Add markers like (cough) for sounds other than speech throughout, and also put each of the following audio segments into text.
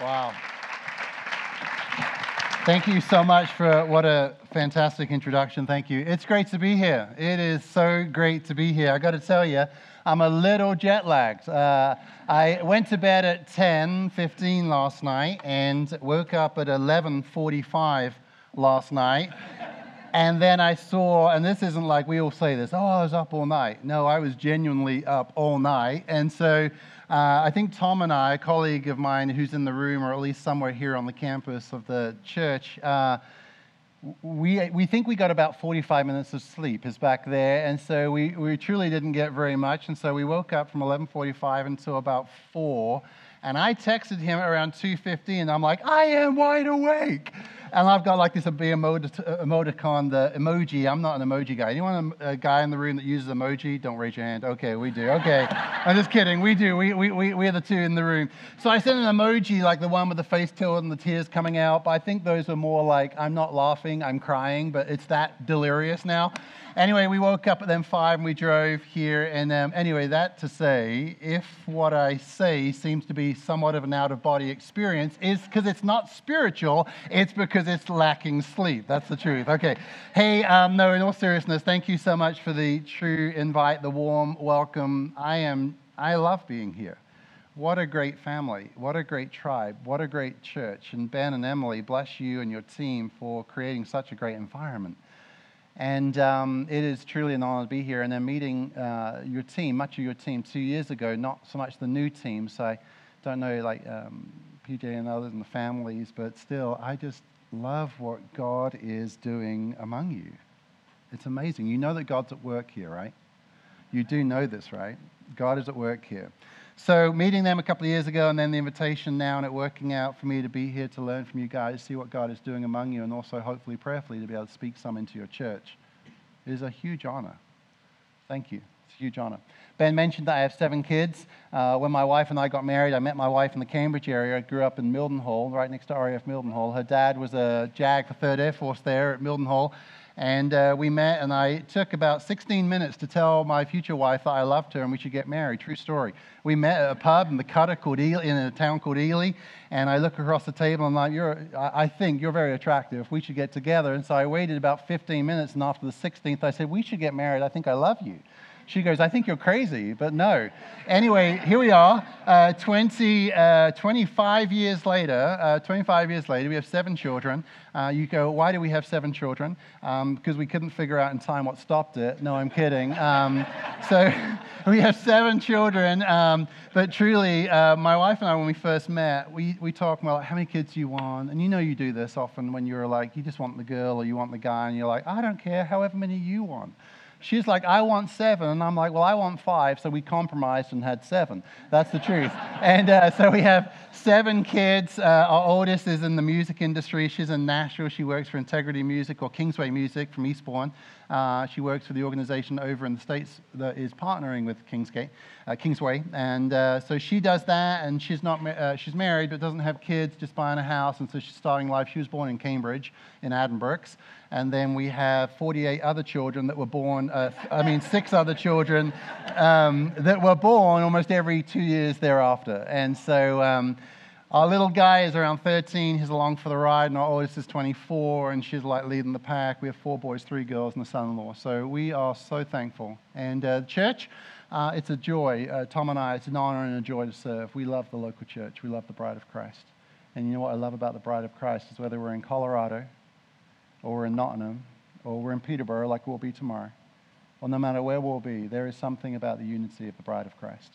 Wow. Thank you so much for what a fantastic introduction. Thank you. It's great to be here. It is so great to be here. I got to tell you, I'm a little jet lagged. Uh, I went to bed at 10, 15 last night and woke up at 11:45 last night. And then I saw, and this isn't like we all say this, oh, I was up all night. No, I was genuinely up all night. And so uh, I think Tom and I, a colleague of mine who's in the room, or at least somewhere here on the campus of the church, uh, we, we think we got about 45 minutes of sleep is back there and so we, we truly didn't get very much and so we woke up from 11.45 until about 4 and i texted him around 2.15 and i'm like i am wide awake and I've got like this a emoticon, the emoji. I'm not an emoji guy. Anyone a, a guy in the room that uses emoji? Don't raise your hand. Okay, we do. Okay, (laughs) I'm just kidding. We do. We, we, we, we're the two in the room. So I sent an emoji like the one with the face tilted and the tears coming out. But I think those are more like I'm not laughing, I'm crying, but it's that delirious now. Anyway, we woke up at then five and we drove here. And um, anyway, that to say, if what I say seems to be somewhat of an out of body experience, is because it's not spiritual, it's because it's lacking sleep. That's the truth. Okay. Hey, um, no, in all seriousness, thank you so much for the true invite, the warm welcome. I am, I love being here. What a great family. What a great tribe. What a great church. And Ben and Emily, bless you and your team for creating such a great environment. And um, it is truly an honor to be here. And then meeting uh, your team, much of your team, two years ago, not so much the new team. So I don't know, like um, PJ and others and the families, but still, I just love what God is doing among you. It's amazing. You know that God's at work here, right? You do know this, right? God is at work here. So, meeting them a couple of years ago, and then the invitation now, and it working out for me to be here to learn from you guys, see what God is doing among you, and also hopefully prayerfully to be able to speak some into your church is a huge honor. Thank you. It's a huge honor. Ben mentioned that I have seven kids. Uh, when my wife and I got married, I met my wife in the Cambridge area. I grew up in Mildenhall, right next to RAF Mildenhall. Her dad was a JAG for 3rd Air Force there at Mildenhall. And uh, we met, and I took about 16 minutes to tell my future wife that I loved her and we should get married. True story. We met at a pub in the Cutter called Ely, in a town called Ely, and I look across the table and I'm like, you're, I think you're very attractive. We should get together. And so I waited about 15 minutes, and after the 16th, I said, we should get married. I think I love you. She goes, I think you're crazy, but no. Anyway, here we are, uh, 20, uh, 25 years later. Uh, 25 years later, we have seven children. Uh, you go, why do we have seven children? Um, because we couldn't figure out in time what stopped it. No, I'm kidding. Um, (laughs) so (laughs) we have seven children. Um, but truly, uh, my wife and I, when we first met, we, we talked about how many kids you want? And you know you do this often when you're like, you just want the girl or you want the guy, and you're like, I don't care, however many you want. She's like, I want seven. And I'm like, well, I want five. So we compromised and had seven. That's the truth. (laughs) and uh, so we have seven kids. Uh, our oldest is in the music industry. She's in Nashville. She works for Integrity Music or Kingsway Music from Eastbourne. Uh, she works for the organization over in the States that is partnering with Kingsgate, uh, Kingsway. And uh, so she does that, and she's, not, uh, she's married but doesn't have kids, just buying a house. And so she's starting life. She was born in Cambridge, in Addenbrooke's. And then we have 48 other children that were born, uh, I mean, six (laughs) other children um, that were born almost every two years thereafter. And so um, our little guy is around 13. He's along for the ride. And our oldest is 24, and she's like leading the pack. We have four boys, three girls, and a son in law. So we are so thankful. And uh, church, uh, it's a joy. Uh, Tom and I, it's an honor and a joy to serve. We love the local church, we love the bride of Christ. And you know what I love about the bride of Christ is whether we're in Colorado, or we're in Nottingham, or we're in Peterborough like we'll be tomorrow, or no matter where we'll be, there is something about the unity of the bride of Christ.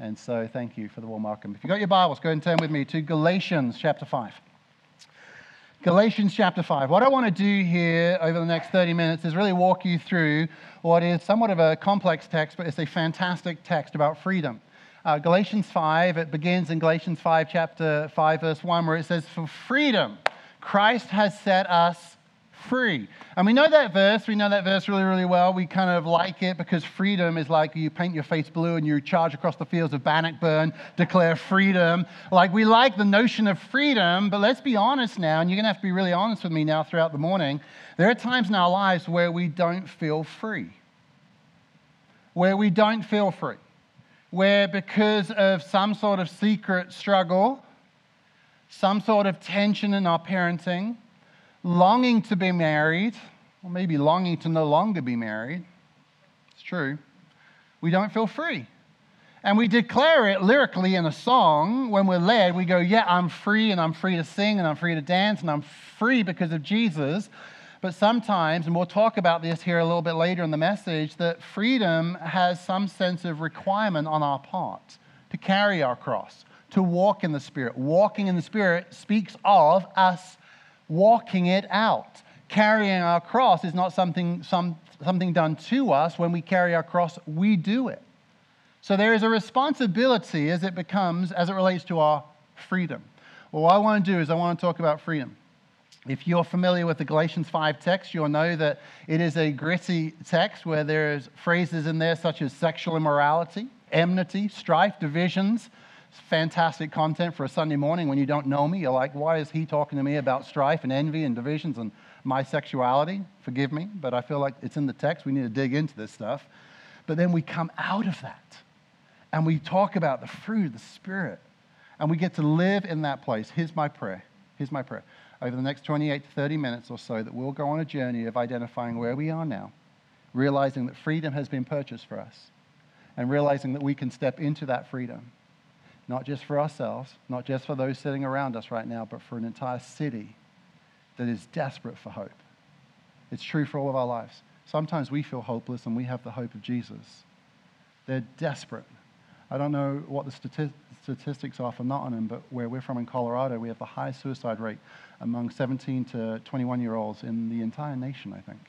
And so thank you for the warm welcome. If you've got your Bibles, go and turn with me to Galatians chapter 5. Galatians chapter 5. What I want to do here over the next 30 minutes is really walk you through what is somewhat of a complex text, but it's a fantastic text about freedom. Uh, Galatians 5, it begins in Galatians 5, chapter 5, verse 1, where it says, For freedom, Christ has set us free. And we know that verse. We know that verse really, really well. We kind of like it because freedom is like you paint your face blue and you charge across the fields of Bannockburn, declare freedom. Like we like the notion of freedom, but let's be honest now, and you're going to have to be really honest with me now throughout the morning. There are times in our lives where we don't feel free. Where we don't feel free. Where because of some sort of secret struggle, some sort of tension in our parenting, longing to be married, or maybe longing to no longer be married. It's true. We don't feel free. And we declare it lyrically in a song when we're led. We go, Yeah, I'm free, and I'm free to sing, and I'm free to dance, and I'm free because of Jesus. But sometimes, and we'll talk about this here a little bit later in the message, that freedom has some sense of requirement on our part to carry our cross, to walk in the Spirit. Walking in the Spirit speaks of us walking it out. Carrying our cross is not something, some, something done to us. When we carry our cross, we do it. So there is a responsibility as it becomes, as it relates to our freedom. Well, what I want to do is I want to talk about freedom. If you're familiar with the Galatians 5 text, you'll know that it is a gritty text where there's phrases in there such as sexual immorality, enmity, strife, divisions. Fantastic content for a Sunday morning when you don't know me. You're like, why is he talking to me about strife and envy and divisions and my sexuality? Forgive me, but I feel like it's in the text. We need to dig into this stuff. But then we come out of that and we talk about the fruit of the Spirit and we get to live in that place. Here's my prayer. Here's my prayer. Over the next 28 to 30 minutes or so, that we'll go on a journey of identifying where we are now, realizing that freedom has been purchased for us, and realizing that we can step into that freedom, not just for ourselves, not just for those sitting around us right now, but for an entire city that is desperate for hope. It's true for all of our lives. Sometimes we feel hopeless and we have the hope of Jesus. They're desperate I don't know what the statistics are for Nottingham, but where we're from in Colorado, we have the highest suicide rate among 17 to 21 year olds in the entire nation, I think.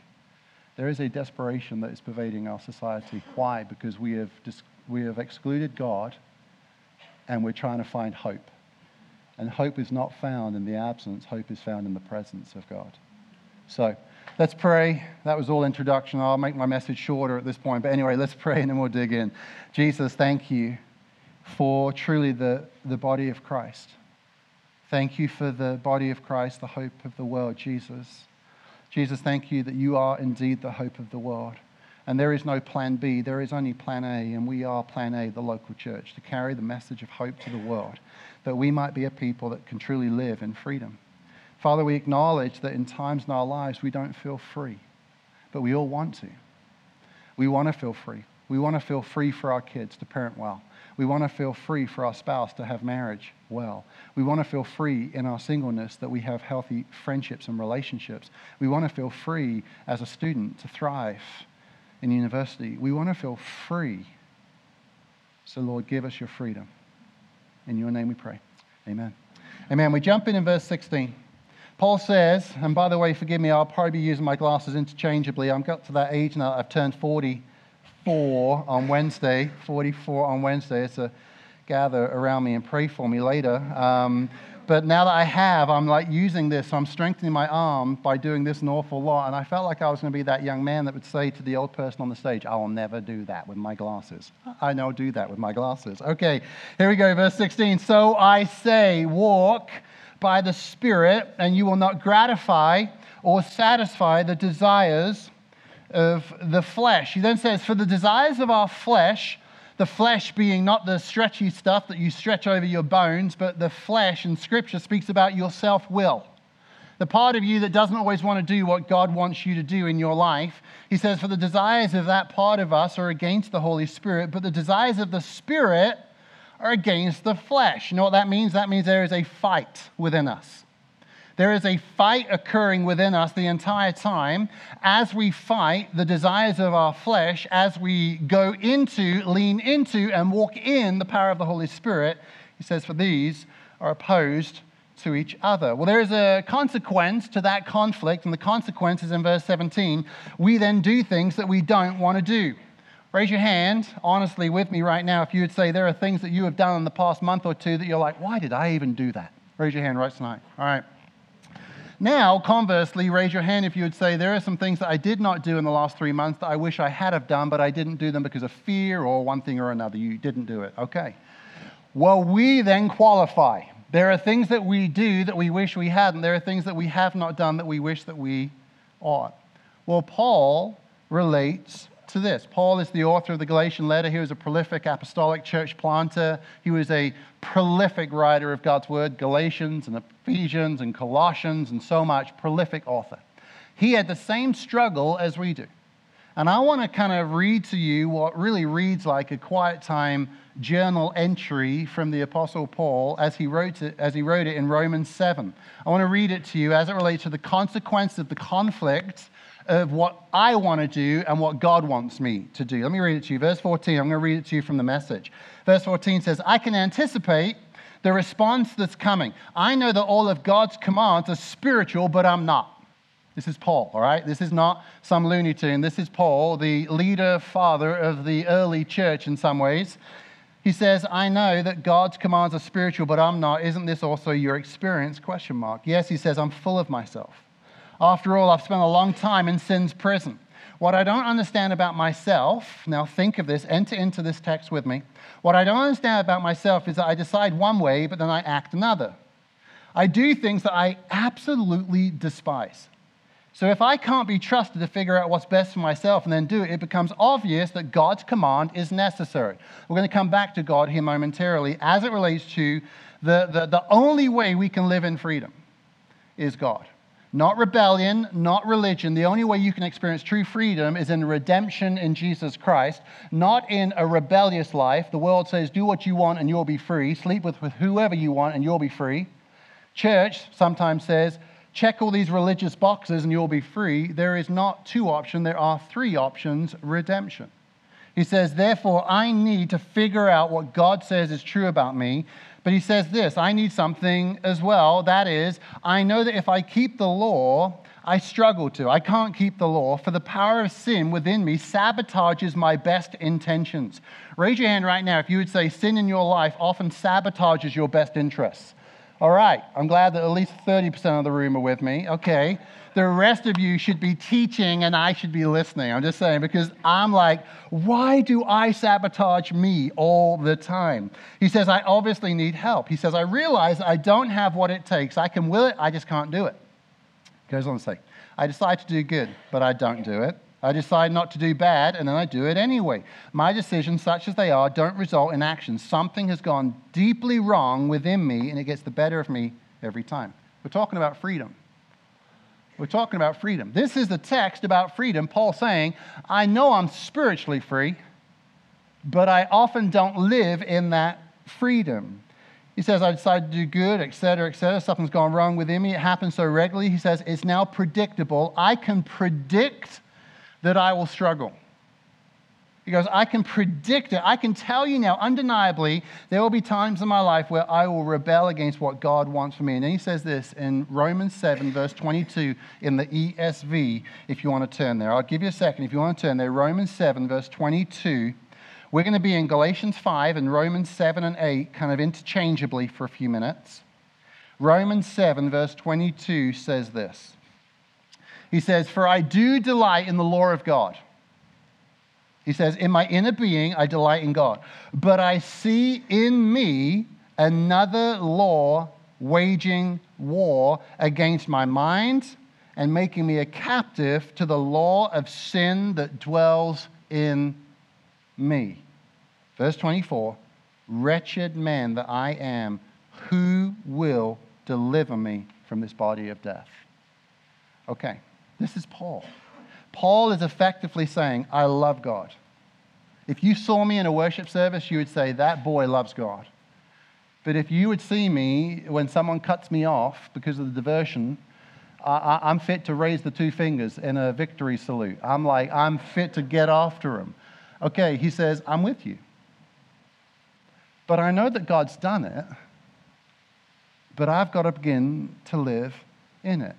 There is a desperation that is pervading our society. Why? Because we have, dis- we have excluded God and we're trying to find hope. And hope is not found in the absence, hope is found in the presence of God. So, Let's pray. That was all introduction. I'll make my message shorter at this point. But anyway, let's pray and then we'll dig in. Jesus, thank you for truly the, the body of Christ. Thank you for the body of Christ, the hope of the world, Jesus. Jesus, thank you that you are indeed the hope of the world. And there is no plan B, there is only plan A, and we are plan A, the local church, to carry the message of hope to the world, that we might be a people that can truly live in freedom. Father, we acknowledge that in times in our lives we don't feel free, but we all want to. We want to feel free. We want to feel free for our kids to parent well. We want to feel free for our spouse to have marriage well. We want to feel free in our singleness that we have healthy friendships and relationships. We want to feel free as a student to thrive in university. We want to feel free. So, Lord, give us your freedom. In your name we pray. Amen. Amen. We jump in in verse 16. Paul says, and by the way, forgive me, I'll probably be using my glasses interchangeably. I've got to that age now, I've turned 44 on Wednesday. 44 on Wednesday. It's a gather around me and pray for me later. Um, but now that I have, I'm like using this, I'm strengthening my arm by doing this an awful lot. And I felt like I was going to be that young man that would say to the old person on the stage, I will never do that with my glasses. I now do that with my glasses. Okay, here we go, verse 16. So I say, walk by the Spirit, and you will not gratify or satisfy the desires of the flesh. He then says, For the desires of our flesh, the flesh being not the stretchy stuff that you stretch over your bones, but the flesh in Scripture speaks about your self will. The part of you that doesn't always want to do what God wants you to do in your life. He says, For the desires of that part of us are against the Holy Spirit, but the desires of the Spirit are against the flesh. You know what that means? That means there is a fight within us. There is a fight occurring within us the entire time as we fight the desires of our flesh, as we go into, lean into, and walk in the power of the Holy Spirit. He says, For these are opposed to each other. Well, there is a consequence to that conflict, and the consequence is in verse 17. We then do things that we don't want to do. Raise your hand honestly with me right now if you would say there are things that you have done in the past month or two that you're like, why did I even do that? Raise your hand right tonight. All right. Now, conversely, raise your hand if you would say there are some things that I did not do in the last three months that I wish I had have done, but I didn't do them because of fear or one thing or another. You didn't do it. Okay. Well, we then qualify. There are things that we do that we wish we hadn't. There are things that we have not done that we wish that we ought. Well, Paul relates to this. Paul is the author of the Galatian letter. He was a prolific apostolic church planter. He was a prolific writer of God's word, Galatians and Ephesians and Colossians and so much, prolific author. He had the same struggle as we do. And I want to kind of read to you what really reads like a quiet time journal entry from the Apostle Paul as he wrote it, as he wrote it in Romans 7. I want to read it to you as it relates to the consequence of the conflict of what I want to do and what God wants me to do. Let me read it to you. Verse 14, I'm going to read it to you from the message. Verse 14 says, I can anticipate the response that's coming. I know that all of God's commands are spiritual, but I'm not. This is Paul, all right? This is not some Looney Tune. This is Paul, the leader, father of the early church in some ways. He says, I know that God's commands are spiritual, but I'm not. Isn't this also your experience? Question mark. Yes, he says, I'm full of myself. After all, I've spent a long time in sin's prison. What I don't understand about myself, now think of this, enter into this text with me. What I don't understand about myself is that I decide one way, but then I act another. I do things that I absolutely despise. So if I can't be trusted to figure out what's best for myself and then do it, it becomes obvious that God's command is necessary. We're going to come back to God here momentarily as it relates to the, the, the only way we can live in freedom is God. Not rebellion, not religion. The only way you can experience true freedom is in redemption in Jesus Christ, not in a rebellious life. The world says, do what you want and you'll be free. Sleep with, with whoever you want and you'll be free. Church sometimes says, check all these religious boxes and you'll be free. There is not two options, there are three options redemption. He says, therefore, I need to figure out what God says is true about me. But he says this I need something as well. That is, I know that if I keep the law, I struggle to. I can't keep the law, for the power of sin within me sabotages my best intentions. Raise your hand right now if you would say sin in your life often sabotages your best interests. All right, I'm glad that at least 30% of the room are with me. Okay. The rest of you should be teaching and I should be listening. I'm just saying, because I'm like, why do I sabotage me all the time? He says, I obviously need help. He says, I realize I don't have what it takes. I can will it, I just can't do it. Goes on to say, I decide to do good, but I don't do it. I decide not to do bad, and then I do it anyway. My decisions, such as they are, don't result in action. Something has gone deeply wrong within me, and it gets the better of me every time. We're talking about freedom. We're talking about freedom. This is the text about freedom. Paul saying, I know I'm spiritually free, but I often don't live in that freedom. He says, I decided to do good, etc., etc. Something's gone wrong within me. It happens so regularly. He says, it's now predictable. I can predict that I will struggle. He goes, I can predict it. I can tell you now, undeniably, there will be times in my life where I will rebel against what God wants for me. And then he says this in Romans 7, verse 22, in the ESV, if you want to turn there. I'll give you a second if you want to turn there. Romans 7, verse 22. We're going to be in Galatians 5 and Romans 7 and 8, kind of interchangeably for a few minutes. Romans 7, verse 22 says this. He says, For I do delight in the law of God. He says, In my inner being, I delight in God. But I see in me another law waging war against my mind and making me a captive to the law of sin that dwells in me. Verse 24 Wretched man that I am, who will deliver me from this body of death? Okay. This is Paul. Paul is effectively saying, I love God. If you saw me in a worship service, you would say, That boy loves God. But if you would see me when someone cuts me off because of the diversion, I, am fit to raise the two fingers in a victory salute. I'm like, I'm fit to get after him. Okay, he says, I'm with you. But I know that God's done it, but I've got to begin to live in it.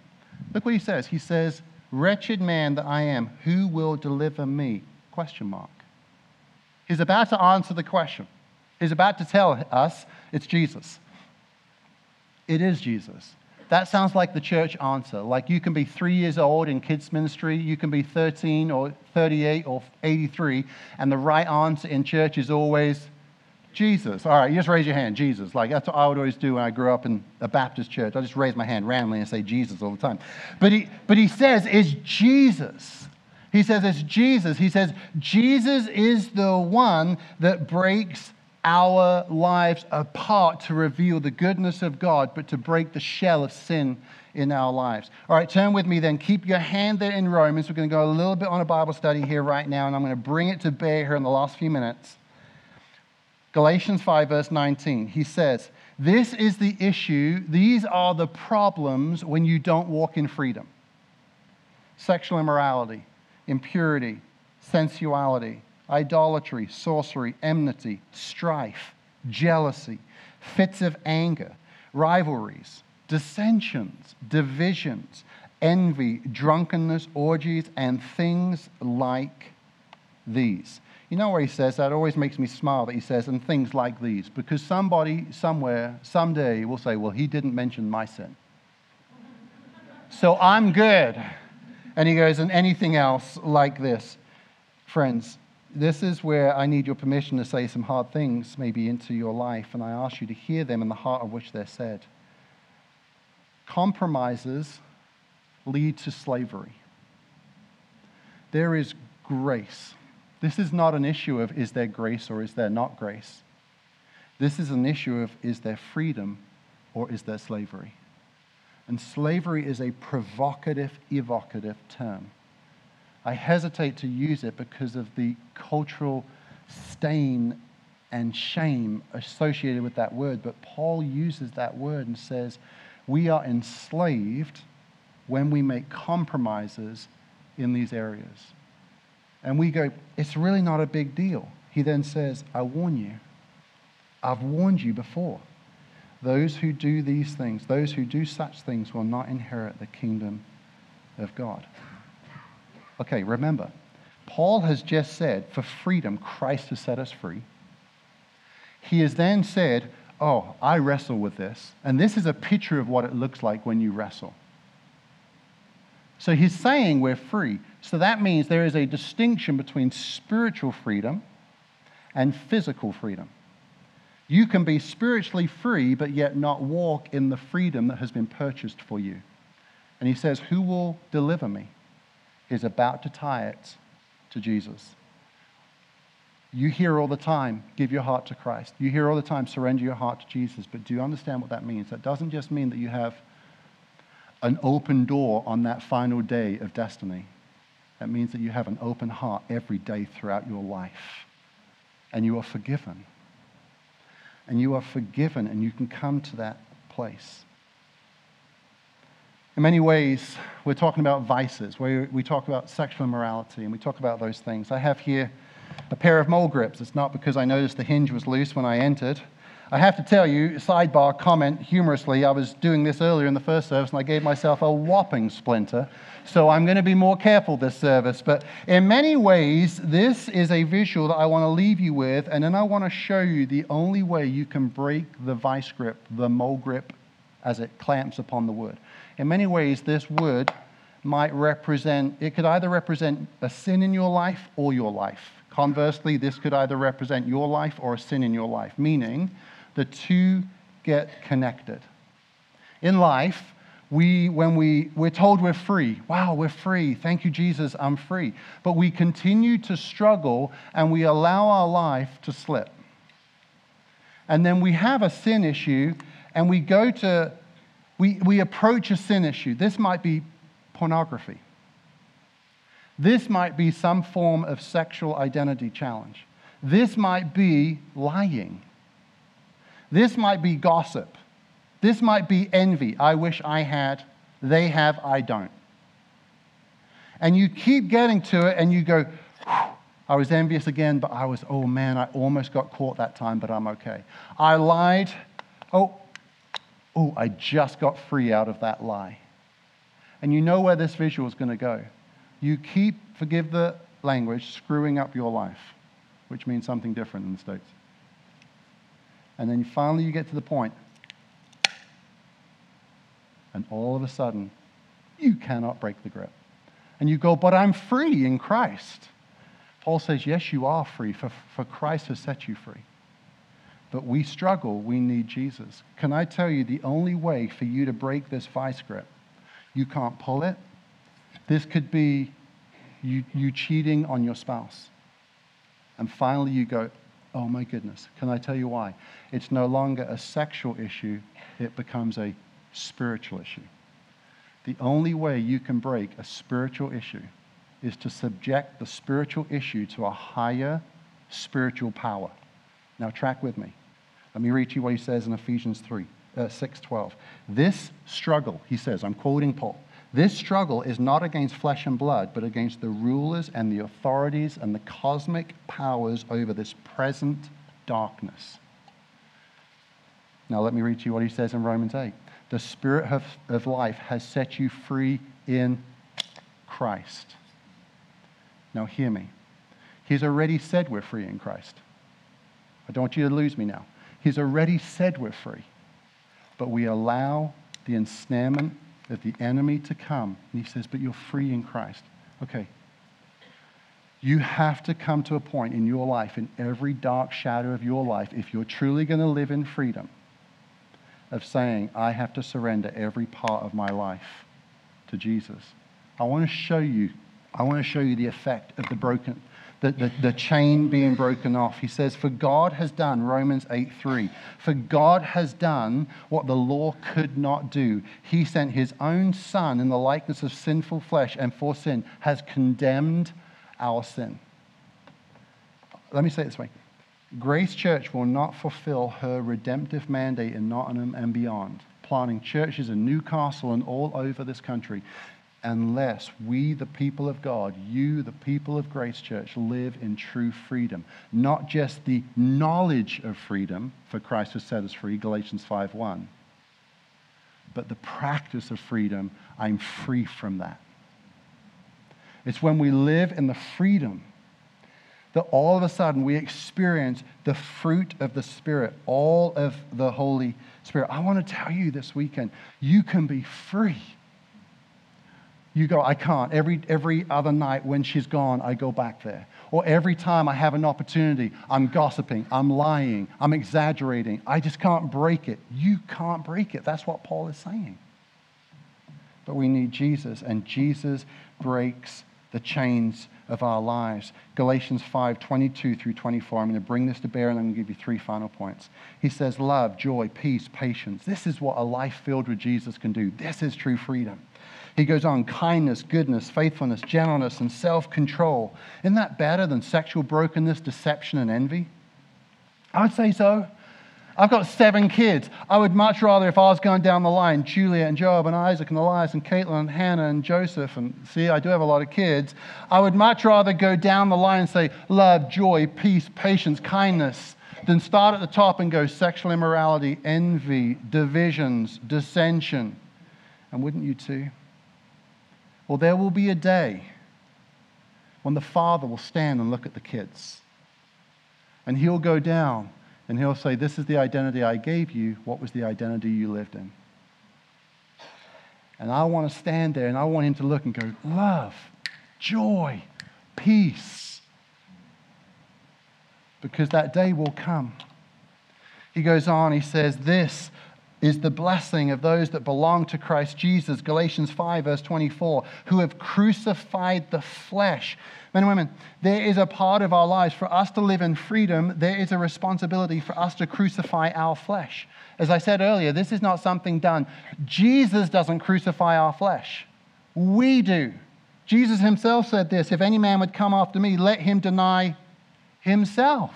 Look what he says. He says, Wretched man that I am, who will deliver me? Question mark. He's about to answer the question. He's about to tell us it's Jesus. It is Jesus. That sounds like the church answer. Like you can be three years old in kids' ministry, you can be 13 or 38 or 83, and the right answer in church is always Jesus. All right, you just raise your hand, Jesus. Like that's what I would always do when I grew up in a Baptist church. I just raise my hand randomly and say Jesus all the time. But he, but he says, is Jesus. He says it's Jesus. He says Jesus is the one that breaks our lives apart to reveal the goodness of God, but to break the shell of sin in our lives. All right, turn with me then. Keep your hand there in Romans. We're going to go a little bit on a Bible study here right now, and I'm going to bring it to bear here in the last few minutes. Galatians 5, verse 19. He says, This is the issue, these are the problems when you don't walk in freedom sexual immorality, impurity, sensuality, idolatry, sorcery, enmity, strife, jealousy, fits of anger, rivalries, dissensions, divisions, envy, drunkenness, orgies, and things like these. You know where he says that? always makes me smile that he says, and things like these, because somebody, somewhere, someday will say, well, he didn't mention my sin. so I'm good. And he goes, and anything else like this. Friends, this is where I need your permission to say some hard things maybe into your life, and I ask you to hear them in the heart of which they're said. Compromises lead to slavery. There is grace. This is not an issue of is there grace or is there not grace. This is an issue of is there freedom or is there slavery. And slavery is a provocative, evocative term. I hesitate to use it because of the cultural stain and shame associated with that word, but Paul uses that word and says, We are enslaved when we make compromises in these areas. And we go, It's really not a big deal. He then says, I warn you. I've warned you before. Those who do these things, those who do such things, will not inherit the kingdom of God. Okay, remember, Paul has just said, for freedom, Christ has set us free. He has then said, Oh, I wrestle with this. And this is a picture of what it looks like when you wrestle. So he's saying we're free. So that means there is a distinction between spiritual freedom and physical freedom. You can be spiritually free, but yet not walk in the freedom that has been purchased for you. And he says, Who will deliver me? is about to tie it to Jesus. You hear all the time, give your heart to Christ. You hear all the time, surrender your heart to Jesus. But do you understand what that means? That doesn't just mean that you have an open door on that final day of destiny. That means that you have an open heart every day throughout your life. And you are forgiven. And you are forgiven, and you can come to that place. In many ways, we're talking about vices, where we talk about sexual immorality, and we talk about those things. I have here a pair of mole grips. It's not because I noticed the hinge was loose when I entered. I have to tell you, sidebar comment, humorously, I was doing this earlier in the first service and I gave myself a whopping splinter. So I'm going to be more careful this service. But in many ways, this is a visual that I want to leave you with, and then I want to show you the only way you can break the vice grip, the mole grip, as it clamps upon the wood. In many ways, this wood might represent, it could either represent a sin in your life or your life. Conversely, this could either represent your life or a sin in your life, meaning the two get connected. In life, we, when we, we're told we're free, wow, we're free. Thank you, Jesus, I'm free. But we continue to struggle and we allow our life to slip. And then we have a sin issue and we go to we, we approach a sin issue. This might be pornography. This might be some form of sexual identity challenge. This might be lying. This might be gossip. This might be envy. I wish I had. They have, I don't. And you keep getting to it and you go, I was envious again, but I was, oh man, I almost got caught that time, but I'm okay. I lied. Oh, oh, I just got free out of that lie. And you know where this visual is going to go. You keep, forgive the language, screwing up your life, which means something different in the States. And then finally you get to the point, and all of a sudden, you cannot break the grip. And you go, but I'm free in Christ. Paul says, yes, you are free, for, for Christ has set you free but we struggle. We need Jesus. Can I tell you the only way for you to break this vice grip? You can't pull it. This could be you, you cheating on your spouse. And finally, you go, oh my goodness, can I tell you why? It's no longer a sexual issue, it becomes a spiritual issue. The only way you can break a spiritual issue is to subject the spiritual issue to a higher spiritual power. Now, track with me. Let me read to you what he says in Ephesians 3, uh, 6 12. This struggle, he says, I'm quoting Paul, this struggle is not against flesh and blood, but against the rulers and the authorities and the cosmic powers over this present darkness. Now, let me read to you what he says in Romans 8. The Spirit of, of life has set you free in Christ. Now, hear me. He's already said we're free in Christ. I don't want you to lose me now. He's already said we're free. But we allow the ensnarement of the enemy to come. And he says, But you're free in Christ. Okay. You have to come to a point in your life, in every dark shadow of your life, if you're truly going to live in freedom, of saying, I have to surrender every part of my life to Jesus. I want to show you, I want to show you the effect of the broken, the, the, the, chain being broken off. He says, For God has done, Romans 8 3, for God has done what the law could not do. He sent his own Son in the likeness of sinful flesh, and for sin has condemned our sin. Let me say it this way Grace Church will not fulfill her redemptive mandate in Nottingham and beyond, planting churches in Newcastle and all over this country unless we, the people of God, you, the people of Grace Church, live in true freedom. Not just the knowledge of freedom, for Christ has set us free, Galatians 5.1, but the practice of freedom, I'm free from that. It's when we live in the freedom that all of a sudden we experience the fruit of the Spirit, all of the Holy Spirit. I want to tell you this weekend, you can be free you go, I can't. Every, every other night when she's gone, I go back there. Or every time I have an opportunity, I'm gossiping, I'm lying, I'm exaggerating. I just can't break it. You can't break it. That's what Paul is saying. But we need Jesus, and Jesus breaks the chains of our lives. Galatians 5 22 through 24. I'm going to bring this to bear and I'm going to give you three final points. He says, Love, joy, peace, patience. This is what a life filled with Jesus can do. This is true freedom. He goes on kindness, goodness, faithfulness, gentleness, and self control. Isn't that better than sexual brokenness, deception, and envy? I would say so. I've got seven kids. I would much rather, if I was going down the line, Julia and Job and Isaac and Elias and Caitlin and Hannah and Joseph, and see, I do have a lot of kids. I would much rather go down the line and say love, joy, peace, patience, kindness, than start at the top and go sexual immorality, envy, divisions, dissension. And wouldn't you too? Well, there will be a day when the father will stand and look at the kids. And he'll go down and he'll say, This is the identity I gave you. What was the identity you lived in? And I want to stand there and I want him to look and go, Love, joy, peace. Because that day will come. He goes on, he says, This is the blessing of those that belong to Christ Jesus. Galatians 5, verse 24, who have crucified the flesh. Men and women, there is a part of our lives for us to live in freedom, there is a responsibility for us to crucify our flesh. As I said earlier, this is not something done. Jesus doesn't crucify our flesh, we do. Jesus himself said this if any man would come after me, let him deny himself.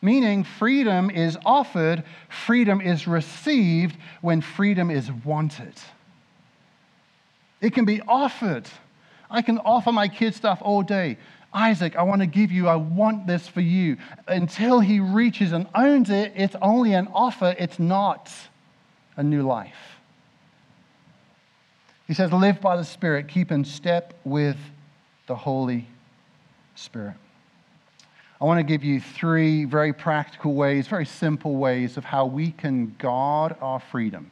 Meaning, freedom is offered, freedom is received when freedom is wanted. It can be offered. I can offer my kid stuff all day. Isaac, I want to give you, I want this for you. Until he reaches and owns it, it's only an offer, it's not a new life. He says, live by the Spirit, keep in step with the Holy Spirit. I want to give you three very practical ways, very simple ways of how we can guard our freedom.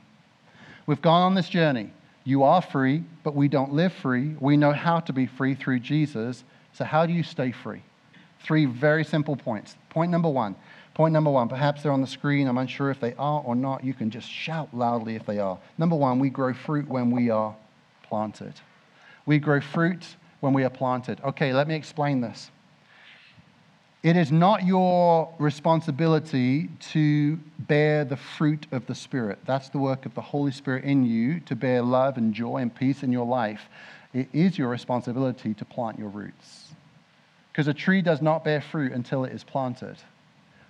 We've gone on this journey. You are free, but we don't live free. We know how to be free through Jesus. So, how do you stay free? Three very simple points. Point number one. Point number one, perhaps they're on the screen. I'm unsure if they are or not. You can just shout loudly if they are. Number one, we grow fruit when we are planted. We grow fruit when we are planted. Okay, let me explain this. It is not your responsibility to bear the fruit of the Spirit. That's the work of the Holy Spirit in you to bear love and joy and peace in your life. It is your responsibility to plant your roots. Because a tree does not bear fruit until it is planted.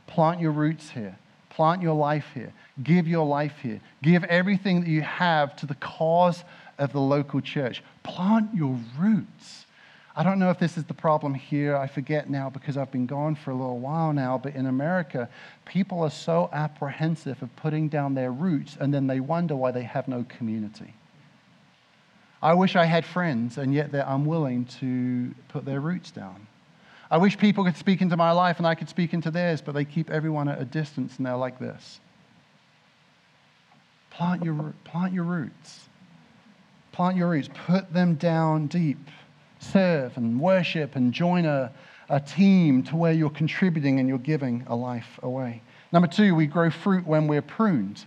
Plant your roots here. Plant your life here. Give your life here. Give everything that you have to the cause of the local church. Plant your roots. I don't know if this is the problem here. I forget now because I've been gone for a little while now. But in America, people are so apprehensive of putting down their roots and then they wonder why they have no community. I wish I had friends, and yet they're unwilling to put their roots down. I wish people could speak into my life and I could speak into theirs, but they keep everyone at a distance and they're like this. Plant your, plant your roots. Plant your roots. Put them down deep serve and worship and join a, a team to where you're contributing and you're giving a life away. Number two, we grow fruit when we're pruned.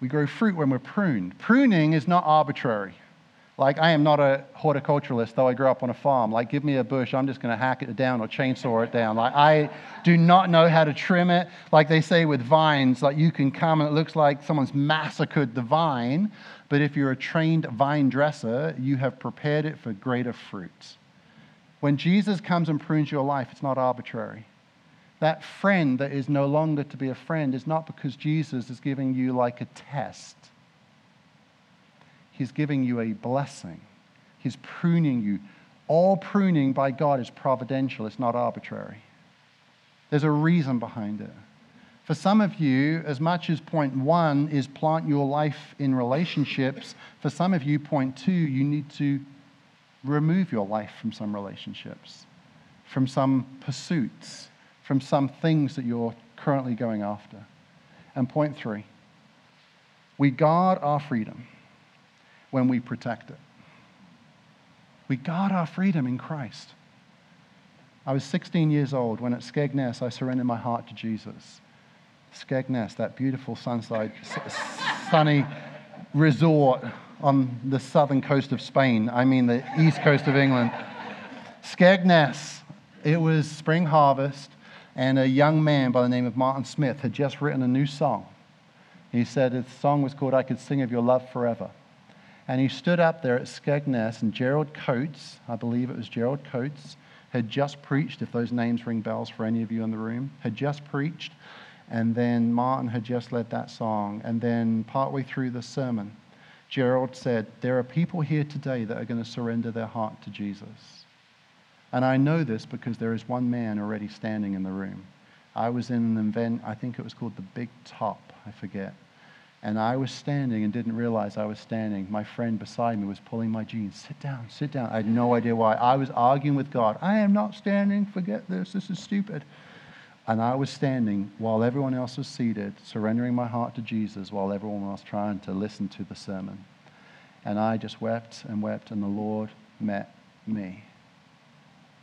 We grow fruit when we're pruned. Pruning is not arbitrary. Like, I am not a horticulturalist, though I grew up on a farm. Like, give me a bush, I'm just going to hack it down or chainsaw it down. Like, I do not know how to trim it. Like they say with vines, like you can come and it looks like someone's massacred the vine, but if you're a trained vine dresser, you have prepared it for greater fruits. When Jesus comes and prunes your life, it's not arbitrary. That friend that is no longer to be a friend is not because Jesus is giving you like a test He's giving you a blessing. He's pruning you. All pruning by God is providential, it's not arbitrary. There's a reason behind it. For some of you, as much as point one is plant your life in relationships, for some of you, point two, you need to remove your life from some relationships, from some pursuits, from some things that you're currently going after. And point three, we guard our freedom when we protect it. We guard our freedom in Christ. I was 16 years old when at Skegness I surrendered my heart to Jesus. Skegness, that beautiful sunside, sunny resort on the southern coast of Spain, I mean the east coast of England. Skegness, it was spring harvest, and a young man by the name of Martin Smith had just written a new song. He said his song was called I Could Sing of Your Love Forever. And he stood up there at Skegness, and Gerald Coates, I believe it was Gerald Coates, had just preached, if those names ring bells for any of you in the room, had just preached. And then Martin had just led that song. And then partway through the sermon, Gerald said, There are people here today that are going to surrender their heart to Jesus. And I know this because there is one man already standing in the room. I was in an event, I think it was called the Big Top, I forget. And I was standing and didn't realize I was standing. My friend beside me was pulling my jeans. Sit down, sit down. I had no idea why. I was arguing with God. I am not standing. Forget this. This is stupid. And I was standing while everyone else was seated, surrendering my heart to Jesus while everyone was trying to listen to the sermon. And I just wept and wept, and the Lord met me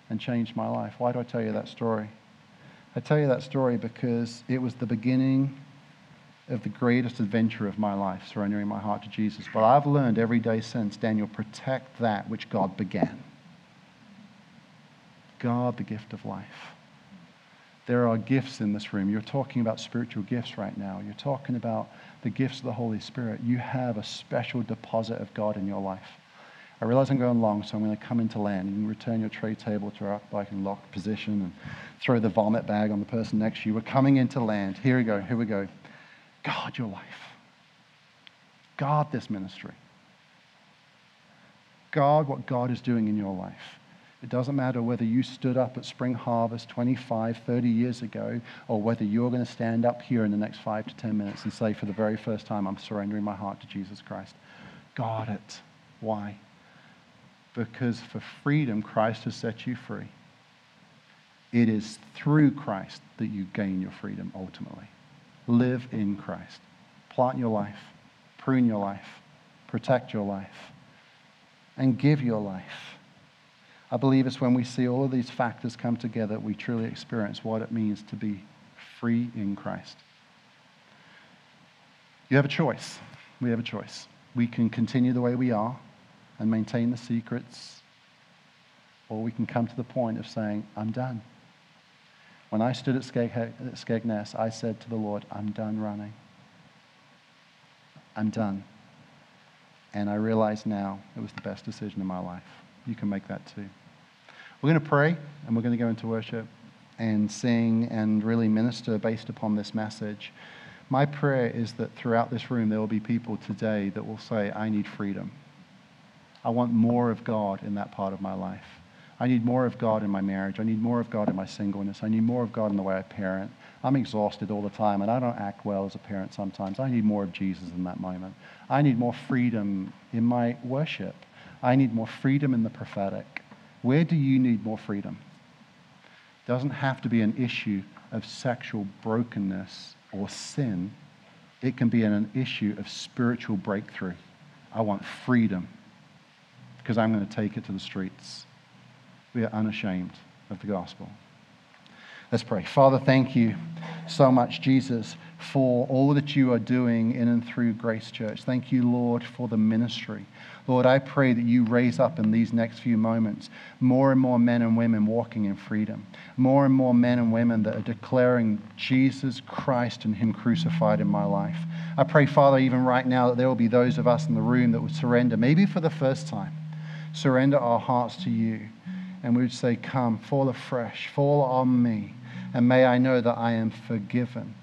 and changed my life. Why do I tell you that story? I tell you that story because it was the beginning of the greatest adventure of my life, surrendering my heart to Jesus. But I've learned every day since, Daniel, protect that which God began. Guard the gift of life. There are gifts in this room. You're talking about spiritual gifts right now. You're talking about the gifts of the Holy Spirit. You have a special deposit of God in your life. I realize I'm going long, so I'm going to come into land. You can return your tray table to our bike in locked position and throw the vomit bag on the person next to you. We're coming into land. Here we go. Here we go. Guard your life. Guard this ministry. Guard what God is doing in your life. It doesn't matter whether you stood up at Spring Harvest 25, 30 years ago, or whether you're going to stand up here in the next five to 10 minutes and say, for the very first time, I'm surrendering my heart to Jesus Christ. Guard it. Why? Because for freedom, Christ has set you free. It is through Christ that you gain your freedom ultimately. Live in Christ. Plant your life, prune your life, protect your life, and give your life. I believe it's when we see all of these factors come together we truly experience what it means to be free in Christ. You have a choice. We have a choice. We can continue the way we are, and maintain the secrets, or we can come to the point of saying, I'm done. When I stood at Skegness, I said to the Lord, I'm done running. I'm done. And I realize now it was the best decision in my life. You can make that too. We're going to pray and we're going to go into worship and sing and really minister based upon this message. My prayer is that throughout this room there will be people today that will say, I need freedom. I want more of God in that part of my life. I need more of God in my marriage. I need more of God in my singleness. I need more of God in the way I parent. I'm exhausted all the time and I don't act well as a parent sometimes. I need more of Jesus in that moment. I need more freedom in my worship. I need more freedom in the prophetic. Where do you need more freedom? Doesn't have to be an issue of sexual brokenness or sin. It can be an issue of spiritual breakthrough. I want freedom because I'm going to take it to the streets. We are unashamed of the gospel. Let's pray. Father, thank you so much, Jesus, for all that you are doing in and through Grace Church. Thank you, Lord, for the ministry. Lord, I pray that you raise up in these next few moments more and more men and women walking in freedom, more and more men and women that are declaring Jesus Christ and Him crucified in my life. I pray, Father, even right now, that there will be those of us in the room that would surrender, maybe for the first time, surrender our hearts to you. And we would say, Come, fall afresh, fall on me, and may I know that I am forgiven.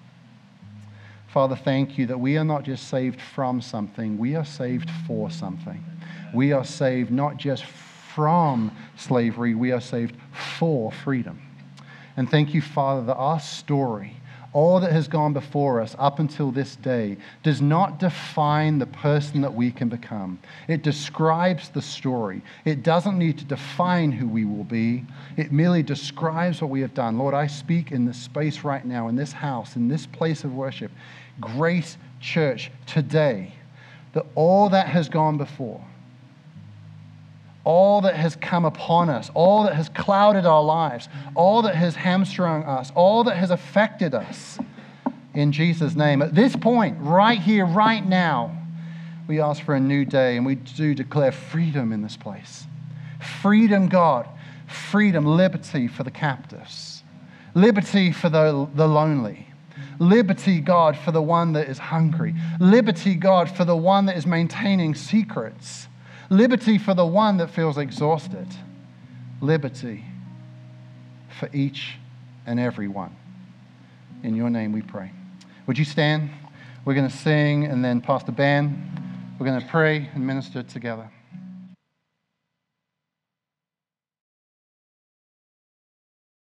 Father, thank you that we are not just saved from something, we are saved for something. We are saved not just from slavery, we are saved for freedom. And thank you, Father, that our story all that has gone before us up until this day does not define the person that we can become. It describes the story. It doesn't need to define who we will be, it merely describes what we have done. Lord, I speak in this space right now, in this house, in this place of worship, Grace Church, today, that all that has gone before, all that has come upon us, all that has clouded our lives, all that has hamstrung us, all that has affected us in Jesus' name. At this point, right here, right now, we ask for a new day and we do declare freedom in this place. Freedom, God. Freedom, liberty for the captives, liberty for the, the lonely. Liberty, God, for the one that is hungry. Liberty, God, for the one that is maintaining secrets Liberty for the one that feels exhausted. Liberty for each and every one. In your name we pray. Would you stand? We're going to sing, and then Pastor Ben, we're going to pray and minister together.